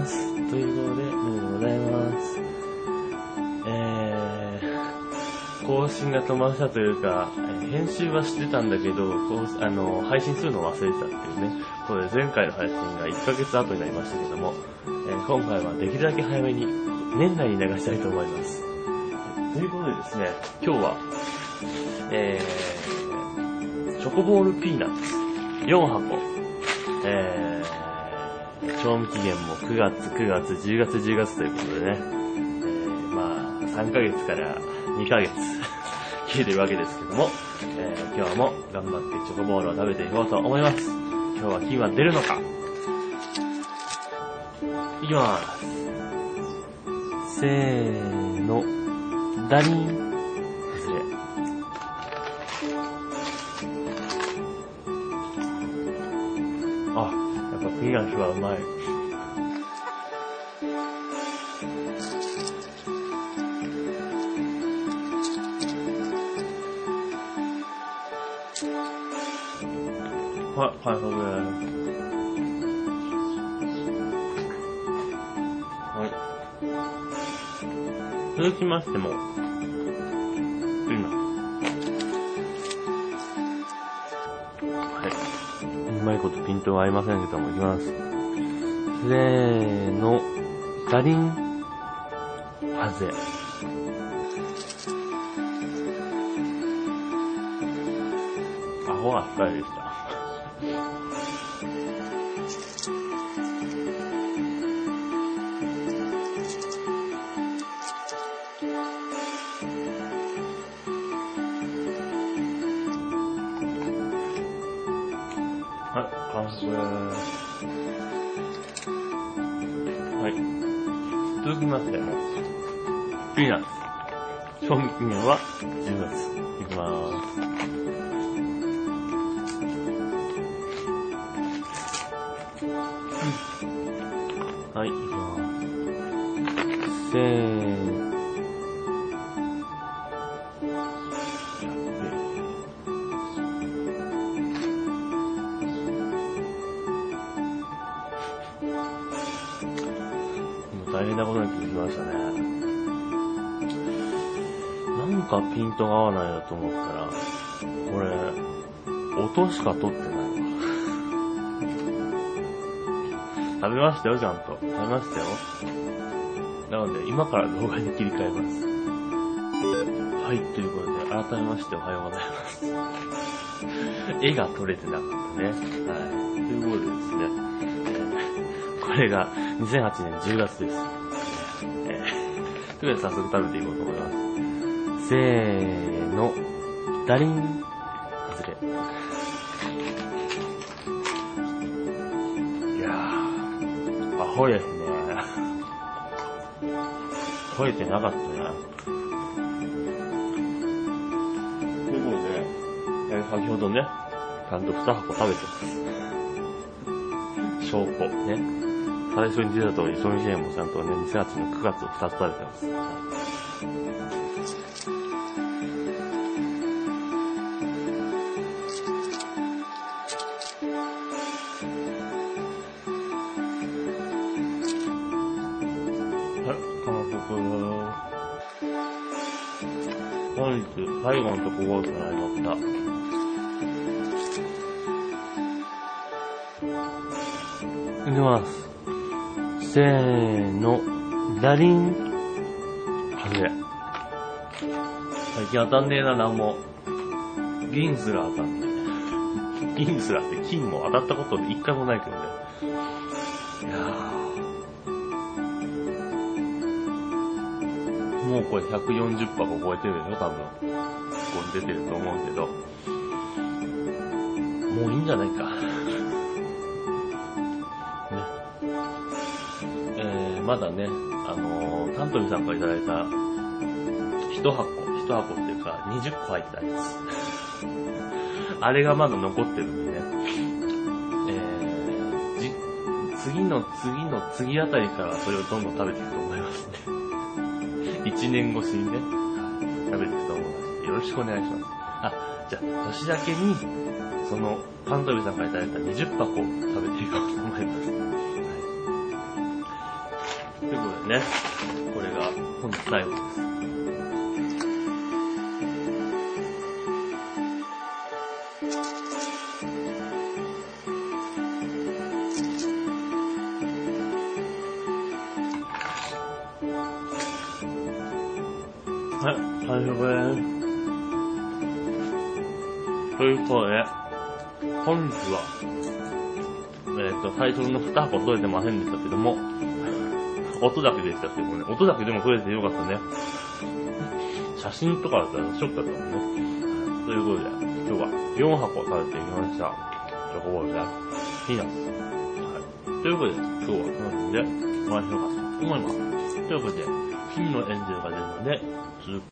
ます。ということで、メールでございます。えー、更新が止まったというか、編集はしてたんだけど、こうあの、配信するのを忘れてたっていうね。ことで、前回の配信が1ヶ月後になりましたけども、えー今回はできるだけ早めに、年内に流したいと思います。ということでですね、今日は、えー、チョコボールピーナッツ4箱、えー、賞味期限も9月、9月、10月、10月ということでね、えー、まあ、3ヶ月から2ヶ月、消えてるわけですけども、えー、今日も頑張ってチョコボールを食べていこうと思います。今日は金は出るのか？いきます。せーの、ダリン。っぱピーナッツはうまい。はい、完食です。はい。続きましても、今。はい。うまいことピントは合いませんけども、いきます。せーの、ダリン、ハゼ。アホは二人でした。はい、完食続きまして、ピーナッツ。賞味期限は10月。いきまーす。はい、いきます。せーの大変なことに気づきましたね。なんかピントが合わないなと思ったら、これ、音しか取ってない。食べましたよ、ちゃんと。食べましたよ。なので、今から動画に切り替えます。はい、ということで、改めましておはようございます。絵が撮れてなかったね。はい。ということでですね、これが2008年10月です。えーということで、早速食べていこうと思います。せーの、ダリン、外れ。いやー、アホですね。吠えてなかったね。ということで、え先ほどね、ちゃんと2箱食べてます。証拠、ね。最初に出た通り、賞味期限もちゃんとね、2008年9月を2つ食べてます。はい、完食本日最後のとこゴールとなりました。いきます。せーの、ダリン、外れ。最近当たんねえな、なんも。銀すら当たんねえ。銀すらって金も当たったこと一回もないけどね。いやーもうこれ140箱超えてるでしょ、多分。ここに出てると思うけど。もういいんじゃないか。まだね、あのー、タントミさんからいただいた、一箱、一箱っていうか、20個入ったやつ。あれがまだ残ってるんでね。えー、じ、次の次の次あたりからそれをどんどん食べていくと思いますね。1年越しにね、食べていくと思います。よろしくお願いします。あ、じゃあ、年だけに、その、パントビさんからいただいた20箱を食べね。これが本日最後です。はい、完食です。ということで、本日は、えっ、と、最初の2箱取れてませんでしたけども、音だけでしたけどね、音だけでも撮れてよかったね。写真とかだったらショックだったもんね。ということで、今日は4箱食べてみました。チョコボールで、ピーナッツ。はい。ということで、今日はこの辺でお会いしようかと思います。ということで、金のエンゼルが出るので、続